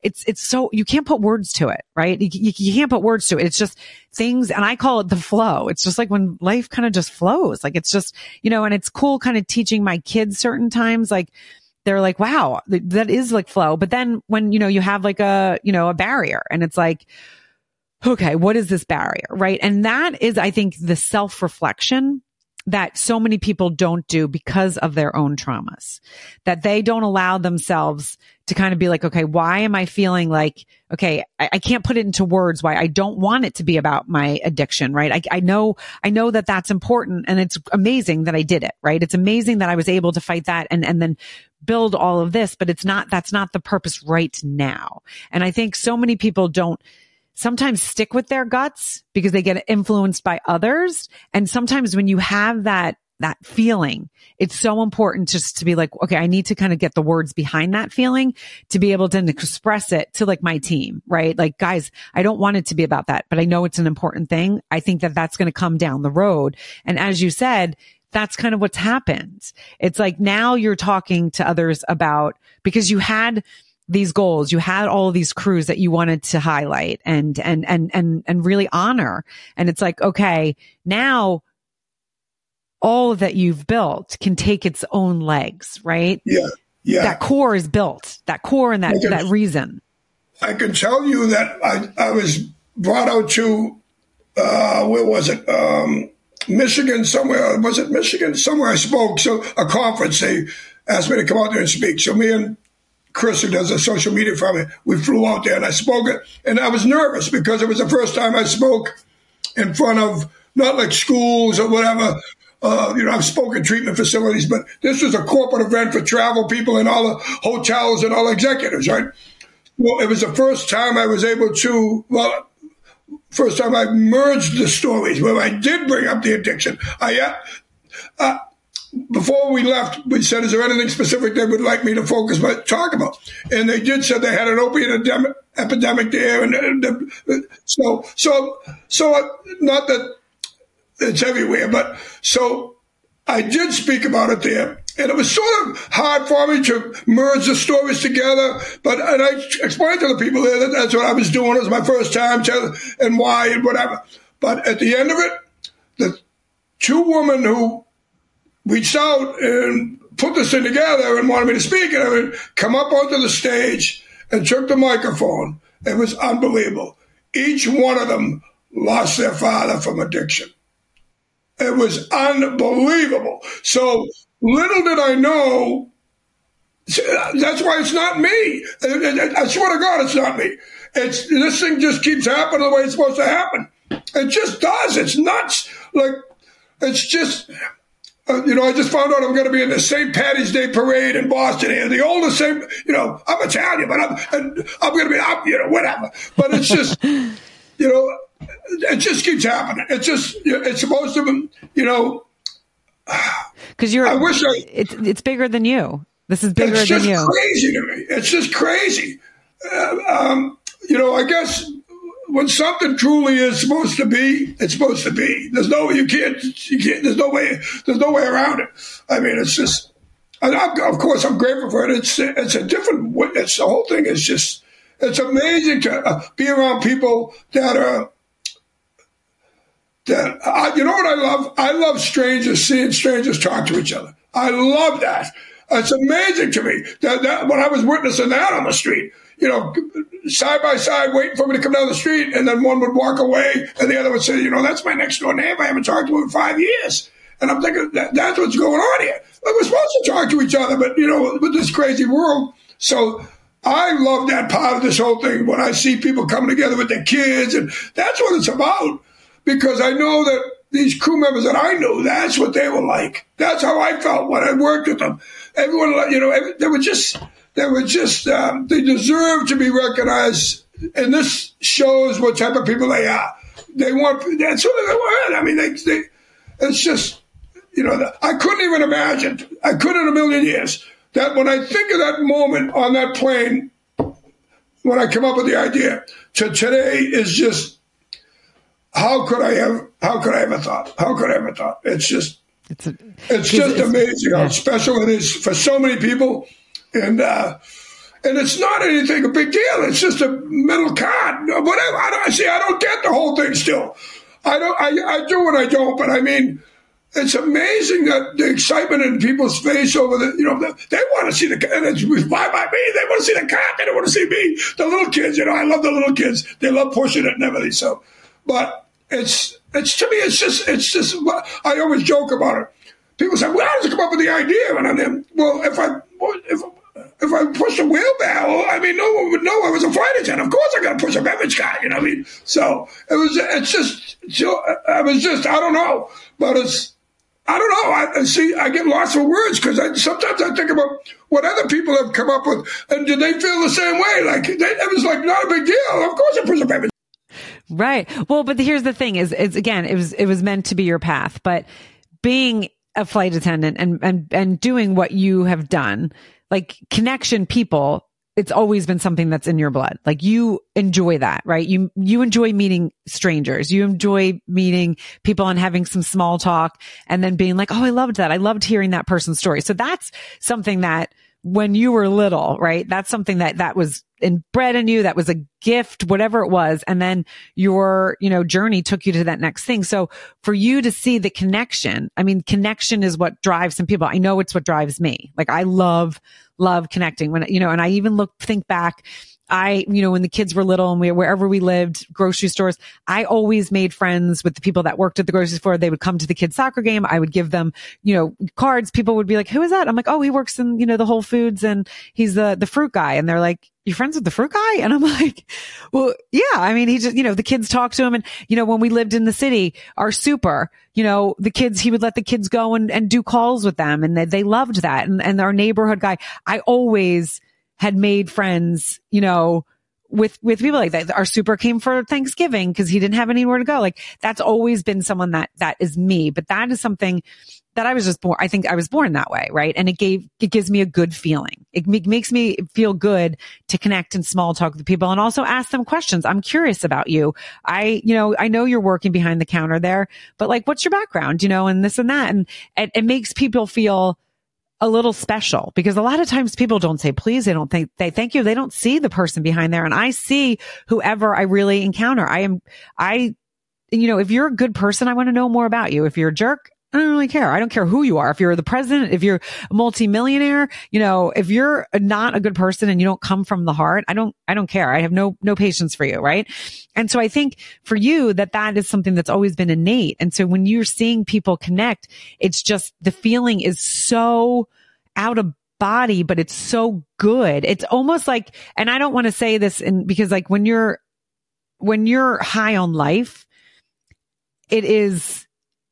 it's, it's so, you can't put words to it, right? You, you, you can't put words to it. It's just things, and I call it the flow. It's just like when life kind of just flows. Like it's just, you know, and it's cool kind of teaching my kids certain times, like, they're like, wow, that is like flow. But then when, you know, you have like a, you know, a barrier and it's like, okay, what is this barrier? Right. And that is, I think, the self reflection that so many people don't do because of their own traumas, that they don't allow themselves to kind of be like, okay, why am I feeling like, okay, I, I can't put it into words why I don't want it to be about my addiction, right? I, I know, I know that that's important and it's amazing that I did it, right? It's amazing that I was able to fight that and, and then build all of this, but it's not, that's not the purpose right now. And I think so many people don't sometimes stick with their guts because they get influenced by others. And sometimes when you have that that feeling. It's so important just to be like, okay, I need to kind of get the words behind that feeling to be able to express it to like my team, right? Like guys, I don't want it to be about that, but I know it's an important thing. I think that that's going to come down the road. And as you said, that's kind of what's happened. It's like now you're talking to others about because you had these goals, you had all these crews that you wanted to highlight and, and, and, and, and really honor. And it's like, okay, now all that you've built can take its own legs, right? Yeah. Yeah. That core is built, that core and that, can, that reason. I can tell you that I, I was brought out to, uh, where was it? Um, Michigan somewhere. Was it Michigan? Somewhere I spoke. So a conference, they asked me to come out there and speak. So me and Chris, who does the social media for me, we flew out there and I spoke it. And I was nervous because it was the first time I spoke in front of not like schools or whatever, uh, you know, I've spoken treatment facilities, but this was a corporate event for travel people and all the hotels and all executives, right? Well, it was the first time I was able to, well, first time I merged the stories where I did bring up the addiction. I, uh, uh, before we left, we said, "Is there anything specific they would like me to focus my talk about?" And they did said they had an opiate epidemic there, and, and uh, so so so not that it's everywhere. But so I did speak about it there. And it was sort of hard for me to merge the stories together. But and I explained to the people there that that's what I was doing. It was my first time and why and whatever. But at the end of it, the two women who reached out and put this thing together and wanted me to speak, and I would come up onto the stage and took the microphone. It was unbelievable. Each one of them lost their father from addiction. It was unbelievable. So little did I know. That's why it's not me. I swear to God, it's not me. It's this thing just keeps happening the way it's supposed to happen. It just does. It's nuts. Like it's just. Uh, you know, I just found out I'm going to be in the St. Patty's Day parade in Boston here. The oldest St. You know, I'm Italian, but I'm and I'm going to be, I'm, you know, whatever. But it's just, you know, it just keeps happening. It's just it's supposed to, be, you know. Because you're, I wish I. It's it's bigger than you. This is bigger than you. It's just Crazy to me. It's just crazy. Uh, um, you know, I guess when something truly is supposed to be, it's supposed to be. There's no you can't you can't. There's no way. There's no way around it. I mean, it's just. And of course, I'm grateful for it. It's it's a different. It's the whole thing is just. It's amazing to uh, be around people that are that I, you know what I love? I love strangers seeing strangers talk to each other. I love that. It's amazing to me that, that when I was witnessing that on the street, you know, side by side, waiting for me to come down the street, and then one would walk away, and the other would say, you know, that's my next door neighbor. I haven't talked to him in five years. And I'm thinking that, that's what's going on here. Like we're supposed to talk to each other, but you know, with this crazy world. So I love that part of this whole thing when I see people coming together with their kids, and that's what it's about because I know that these crew members that I knew, that's what they were like. That's how I felt when I worked with them. Everyone, you know, they were just, they were just, um, they deserve to be recognized. And this shows what type of people they are. They want, that's what they want. I mean, they, they, it's just, you know, I couldn't even imagine, I couldn't in a million years, that when I think of that moment on that plane, when I come up with the idea, to today is just how could I have? How could I ever thought? How could I ever thought? It's just, it's, a, it's just it's, amazing how special it is for so many people, and uh, and it's not anything a big deal. It's just a metal card, whatever. I don't see. I don't get the whole thing still. I don't. I, I do and I don't. But I mean, it's amazing that the excitement in people's face over the, you know, the, they want to see the, and it's fine by me. They want to see the car. They don't want to see me. The little kids, you know, I love the little kids. They love pushing it and everything. So, but it's it's to me it's just it's just I always joke about it. People say, "Well, how did you come up with the idea?" And I'm well, if I if if I pushed a wheelbarrow, I mean, no one would know I was a flight attendant. Of course, I got to push a beverage guy. You know, what I mean, so it was. It's just. I was just. I don't know, but it's. I don't know. I see. I get lots of words because sometimes I think about what other people have come up with, and did they feel the same way? Like they, it was like not a big deal. Of course, I push a beverage Right. Well, but here's the thing is, it's again, it was, it was meant to be your path, but being a flight attendant and, and, and doing what you have done, like connection people, it's always been something that's in your blood. Like you enjoy that, right? You, you enjoy meeting strangers. You enjoy meeting people and having some small talk and then being like, Oh, I loved that. I loved hearing that person's story. So that's something that when you were little, right? That's something that, that was inbred in you. That was a gift, whatever it was. And then your, you know, journey took you to that next thing. So for you to see the connection, I mean, connection is what drives some people. I know it's what drives me. Like I love, love connecting when, you know, and I even look, think back I, you know, when the kids were little and we, wherever we lived, grocery stores, I always made friends with the people that worked at the grocery store. They would come to the kids soccer game. I would give them, you know, cards. People would be like, who is that? I'm like, oh, he works in, you know, the Whole Foods and he's the, the fruit guy. And they're like, "You're friends with the fruit guy? And I'm like, well, yeah. I mean, he just, you know, the kids talk to him. And, you know, when we lived in the city, our super, you know, the kids, he would let the kids go and, and do calls with them. And they, they loved that. And, and our neighborhood guy, I always, had made friends, you know, with, with people like that. Our super came for Thanksgiving because he didn't have anywhere to go. Like that's always been someone that, that is me, but that is something that I was just born. I think I was born that way. Right. And it gave, it gives me a good feeling. It makes me feel good to connect and small talk with people and also ask them questions. I'm curious about you. I, you know, I know you're working behind the counter there, but like, what's your background, you know, and this and that. And it, it makes people feel, a little special because a lot of times people don't say please. They don't think they thank you. They don't see the person behind there. And I see whoever I really encounter. I am, I, you know, if you're a good person, I want to know more about you. If you're a jerk, I don't really care. I don't care who you are. If you're the president, if you're a multimillionaire, you know, if you're not a good person and you don't come from the heart, I don't, I don't care. I have no, no patience for you. Right. And so I think for you that that is something that's always been innate. And so when you're seeing people connect, it's just the feeling is so out of body, but it's so good. It's almost like, and I don't want to say this in because like when you're, when you're high on life, it is,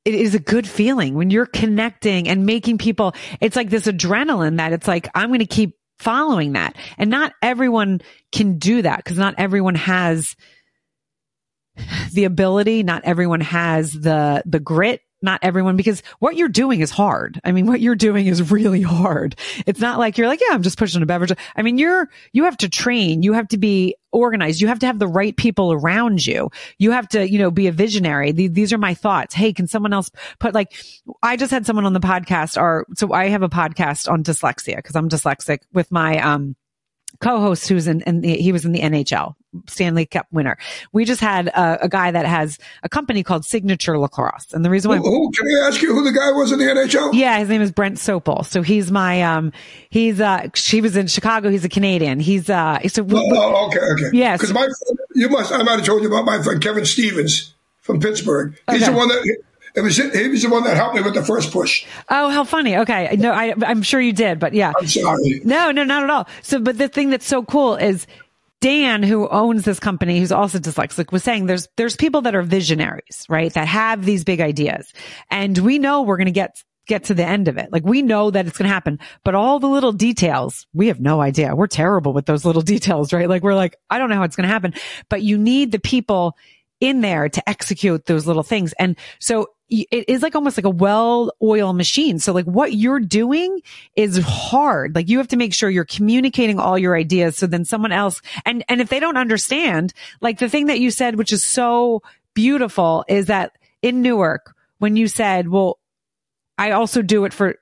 it is a good feeling when you're connecting and making people, it's like this adrenaline that it's like, I'm going to keep following that. And not everyone can do that because not everyone has the ability. Not everyone has the, the grit not everyone because what you're doing is hard. I mean, what you're doing is really hard. It's not like you're like, yeah, I'm just pushing a beverage. I mean, you're, you have to train. You have to be organized. You have to have the right people around you. You have to, you know, be a visionary. These are my thoughts. Hey, can someone else put like, I just had someone on the podcast or so I have a podcast on dyslexia because I'm dyslexic with my, um, co-host who's in, the, he was in the NHL Stanley Cup winner. We just had a, a, guy that has a company called Signature Lacrosse, and the reason why who, who, can I ask you who the guy was in the NHL? Yeah, his name is Brent Sopel. So he's my um, he's uh, he was in Chicago. He's a Canadian. He's uh, so oh, oh okay, okay, yeah. Because my you must I might have told you about my friend Kevin Stevens from Pittsburgh. He's okay. the one that it was he was the one that helped me with the first push. Oh, how funny! Okay, no, I, I'm sure you did, but yeah, I'm sorry. No, no, not at all. So, but the thing that's so cool is Dan, who owns this company, who's also dyslexic, was saying there's there's people that are visionaries, right? That have these big ideas, and we know we're going to get get to the end of it. Like we know that it's going to happen, but all the little details, we have no idea. We're terrible with those little details, right? Like we're like, I don't know how it's going to happen, but you need the people in there to execute those little things. And so it is like almost like a well-oiled machine. So like what you're doing is hard. Like you have to make sure you're communicating all your ideas. So then someone else, and, and if they don't understand, like the thing that you said, which is so beautiful is that in Newark, when you said, well, I also do it for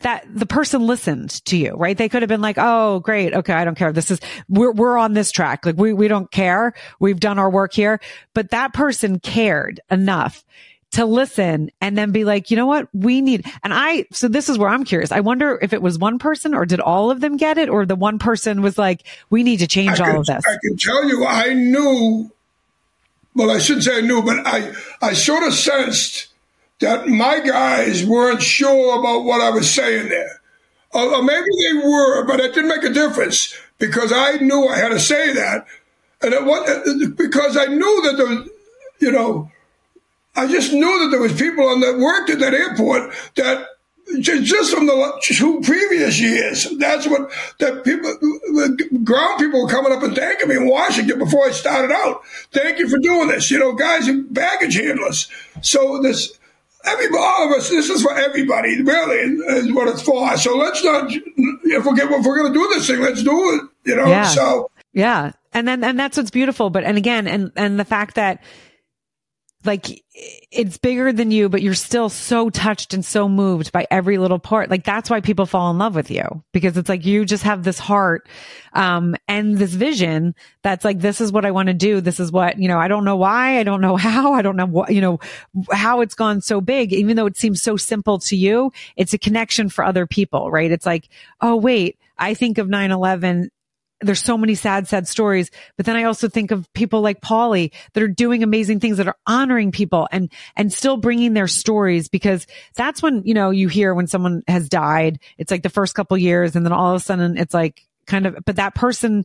that the person listened to you, right? They could have been like, Oh, great. Okay. I don't care. This is, we're, we're on this track. Like we, we don't care. We've done our work here, but that person cared enough to listen and then be like, you know what? We need, and I, so this is where I'm curious. I wonder if it was one person or did all of them get it or the one person was like, we need to change I all can, of this. I can tell you, I knew, well, I shouldn't say I knew, but I, I sort of sensed that my guys weren't sure about what I was saying there. Or, or maybe they were, but it didn't make a difference because I knew I had to say that. And it was, because I knew that the, you know, I just knew that there was people on that worked at that airport that just from the two previous years. That's what that people, the ground people were coming up and thanking me in Washington before I started out. Thank you for doing this. You know, guys and baggage handlers. So this, every all of us, this is for everybody. Really, is what it's for. So let's not. If we're if we're going to do this thing, let's do it. You know. Yeah. So yeah, and then and that's what's beautiful. But and again, and and the fact that like it's bigger than you, but you're still so touched and so moved by every little part. Like that's why people fall in love with you because it's like you just have this heart, um, and this vision that's like, this is what I want to do. This is what, you know, I don't know why. I don't know how. I don't know what, you know, how it's gone so big, even though it seems so simple to you. It's a connection for other people, right? It's like, oh, wait, I think of 9-11 there's so many sad, sad stories. But then I also think of people like Paulie that are doing amazing things that are honoring people and, and still bringing their stories because that's when, you know, you hear when someone has died, it's like the first couple years and then all of a sudden it's like kind of, but that person,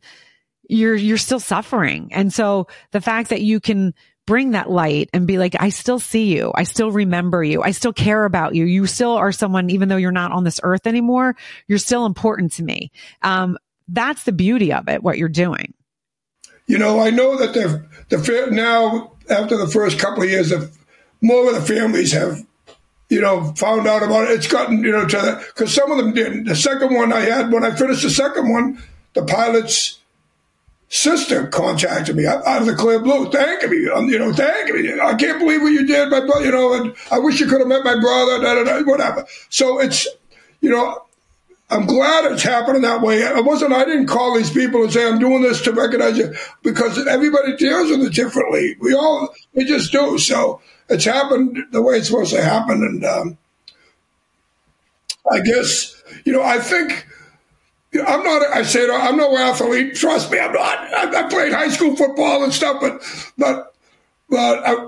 you're, you're still suffering. And so the fact that you can bring that light and be like, I still see you. I still remember you. I still care about you. You still are someone, even though you're not on this earth anymore, you're still important to me. Um, that's the beauty of it, what you're doing. You know, I know that the the now after the first couple of years, of more of the families have, you know, found out about it. It's gotten you know to that because some of them didn't. The second one I had when I finished the second one, the pilot's sister contacted me out of the clear blue, thanking me, um, you know, thanking me. I can't believe what you did, my brother, you know, and I wish you could have met my brother, da, da, da, whatever. So it's, you know, I'm glad it's happening that way. I wasn't. I didn't call these people and say I'm doing this to recognize you because everybody deals with it differently. We all we just do. So it's happened the way it's supposed to happen, and um, I guess you know. I think I'm not. I say I'm no athlete. Trust me, I'm not. I, I played high school football and stuff, but but but. I,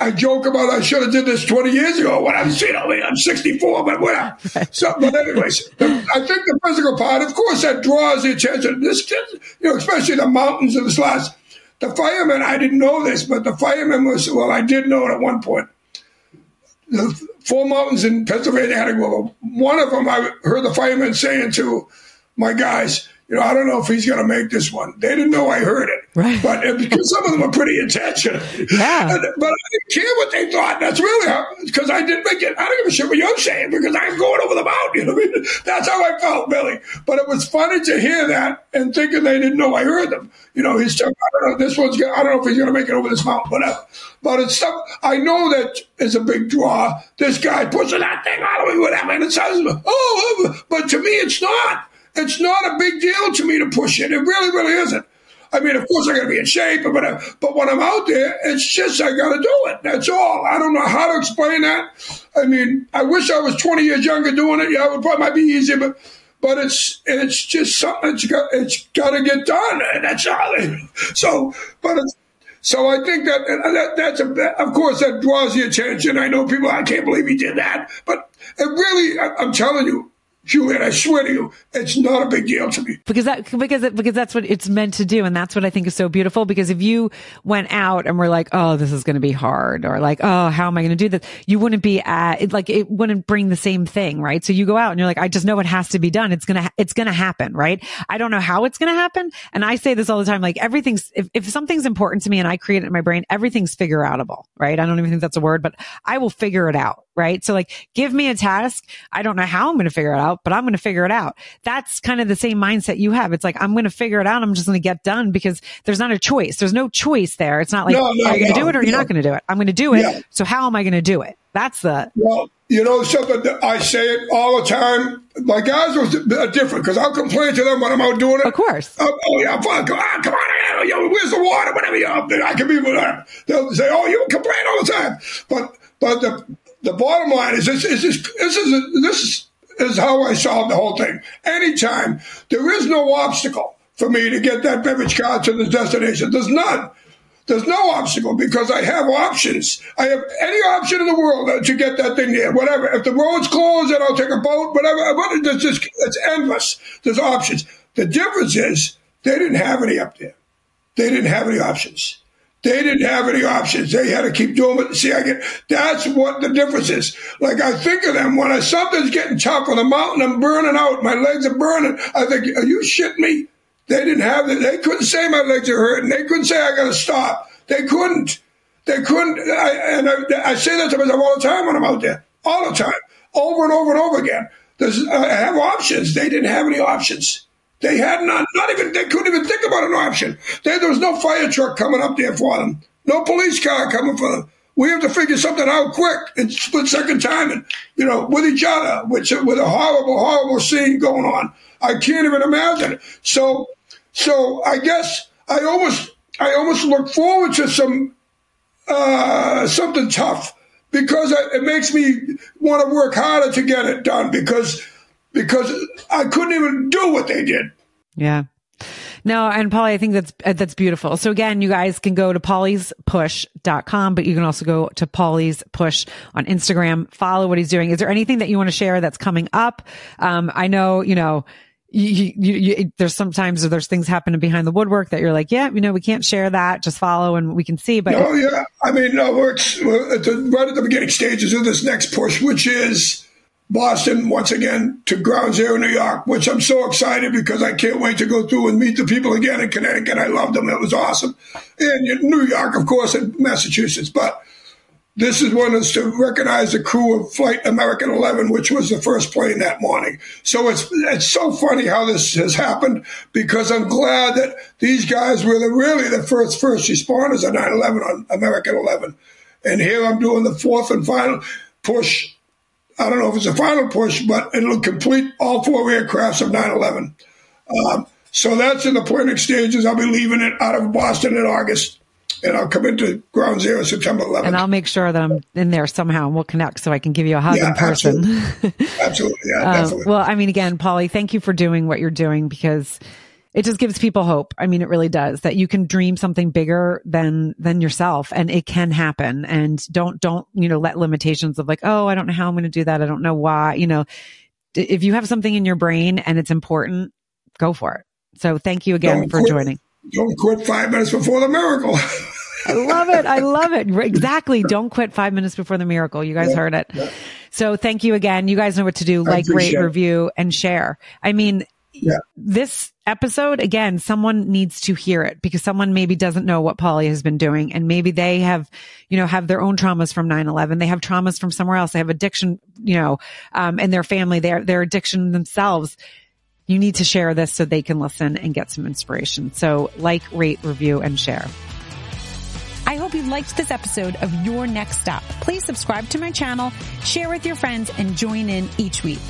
I joke about I should have did this 20 years ago when I'm, you know, I'm 64, but whatever. So, but anyways, I think the physical part, of course, that draws the attention. This, you know, especially the mountains of the slots. The firemen, I didn't know this, but the firemen was, well, I did know it at one point. The four mountains in Pennsylvania had to go. One of them, I heard the firemen saying to my guys, you know, I don't know if he's going to make this one. They didn't know I heard it, right? But uh, because some of them are pretty attention, yeah. And, but I didn't care what they thought. That's really how because I didn't make it. I don't give a shit what you're saying because I'm going over the mountain. You know what I mean? That's how I felt, Billy. But it was funny to hear that and thinking they didn't know I heard them. You know, he's I don't know. This one's. Gonna, I don't know if he's going to make it over this mountain, whatever. But it's stuff. I know that is a big draw. This guy pushing that thing all the way, whatever, and it says, oh, oh but to me, it's not. It's not a big deal to me to push it. It really, really isn't. I mean, of course, I got to be in shape, but but when I'm out there, it's just I got to do it. That's all. I don't know how to explain that. I mean, I wish I was 20 years younger doing it. Yeah, it would probably might be easier, but but it's it's just something that's got it's got to get done, and that's all. So, but it's, so I think that, that that's a, of course that draws the attention. I know people. I can't believe he did that, but it really, I'm telling you, Juliet, I swear to you, it's not a big deal to me. Because that, because, because that's what it's meant to do. And that's what I think is so beautiful. Because if you went out and were like, oh, this is going to be hard or like, oh, how am I going to do this? You wouldn't be at, it, like, it wouldn't bring the same thing, right? So you go out and you're like, I just know it has to be done. It's to, it's to happen, right? I don't know how it's to happen. And I say this all the time, like everything's, if, if something's important to me and I create it in my brain, everything's figure outable, right? I don't even think that's a word, but I will figure it out right? So like, give me a task. I don't know how I'm going to figure it out, but I'm going to figure it out. That's kind of the same mindset you have. It's like, I'm going to figure it out. I'm just going to get done because there's not a choice. There's no choice there. It's not like, no, no, are you going to do it or you're not going to do it? I'm going to do it. Yeah. So how am I going to do it? That's the. Well, you know something, I say it all the time. My guys are different because I'll complain to them when I'm out doing it. Of course. Um, oh, yeah, fine. Come on, come on. Yo, where's the water? Whatever. You know, I can be with them. They'll say, oh, you complain all the time. But, but the, the bottom line is this, is this, this is, this is how I solve the whole thing. Anytime there is no obstacle for me to get that beverage card to the destination. There's none. There's no obstacle because I have options. I have any option in the world to get that thing there. Whatever. If the road's closed, then I'll take a boat. Whatever. There's just it's endless. There's options. The difference is they didn't have any up there. They didn't have any options. They didn't have any options. They had to keep doing it. See, I get that's what the difference is. Like I think of them when I, something's getting tough on the mountain, I'm burning out, my legs are burning. I think, are you shitting me? They didn't have it. They couldn't say my legs are hurting. They couldn't say I got to stop. They couldn't. They couldn't. I, and I, I, say that to myself all the time when I'm out there, all the time, over and over and over again. There's, I have options. They didn't have any options. They had none. Not even. They couldn't even think about an option. They, there was no fire truck coming up there for them. No police car coming for them. We have to figure something out quick in split second time, and you know, with each other, which with a horrible, horrible scene going on. I can't even imagine. So, so I guess I almost, I almost look forward to some uh, something tough because it makes me want to work harder to get it done because because I couldn't even do what they did. Yeah. No, and Paulie, I think that's that's beautiful. So again, you guys can go to pauliespush.com, but you can also go to Paulie's Push on Instagram, follow what he's doing. Is there anything that you want to share that's coming up? Um, I know, you know, you, you, you, there's sometimes there's things happening behind the woodwork that you're like, yeah, you know, we can't share that. Just follow and we can see. But oh yeah, I mean, no, we're, we're at the, right at the beginning stages of this next push, which is Boston once again to Ground Zero, New York, which I'm so excited because I can't wait to go through and meet the people again in Connecticut. I loved them; it was awesome. And New York, of course, and Massachusetts, but this is one is to recognize the crew of Flight American 11, which was the first plane that morning. So it's it's so funny how this has happened because I'm glad that these guys were the, really the first first responders on 9/11 on American 11, and here I'm doing the fourth and final push. I don't know if it's a final push, but it'll complete all four aircrafts of 9/11. Um, so that's in the planning stages. I'll be leaving it out of Boston in August and I'll come into Ground Zero September 11th. And I'll make sure that I'm in there somehow and we'll connect so I can give you a hug yeah, in person. Absolutely. absolutely. Yeah, definitely. Well, I mean, again, Paulie, thank you for doing what you're doing because it just gives people hope. I mean, it really does that you can dream something bigger than, than yourself and it can happen. And don't, don't, you know, let limitations of like, oh, I don't know how I'm going to do that. I don't know why, you know, if you have something in your brain and it's important, go for it. So thank you again don't for quit, joining. Don't quit five minutes before the miracle. I love it. I love it. Exactly. Don't quit five minutes before the miracle. You guys yeah, heard it. Yeah. So thank you again. You guys know what to do. Like, rate, review, and share. I mean, yeah. this episode, again, someone needs to hear it because someone maybe doesn't know what Paulie has been doing. And maybe they have, you know, have their own traumas from 9-11. They have traumas from somewhere else. They have addiction, you know, um, in their family, their, their addiction themselves. You need to share this so they can listen and get some inspiration. So like, rate, review, and share. I hope you liked this episode of Your Next Stop. Please subscribe to my channel, share with your friends, and join in each week.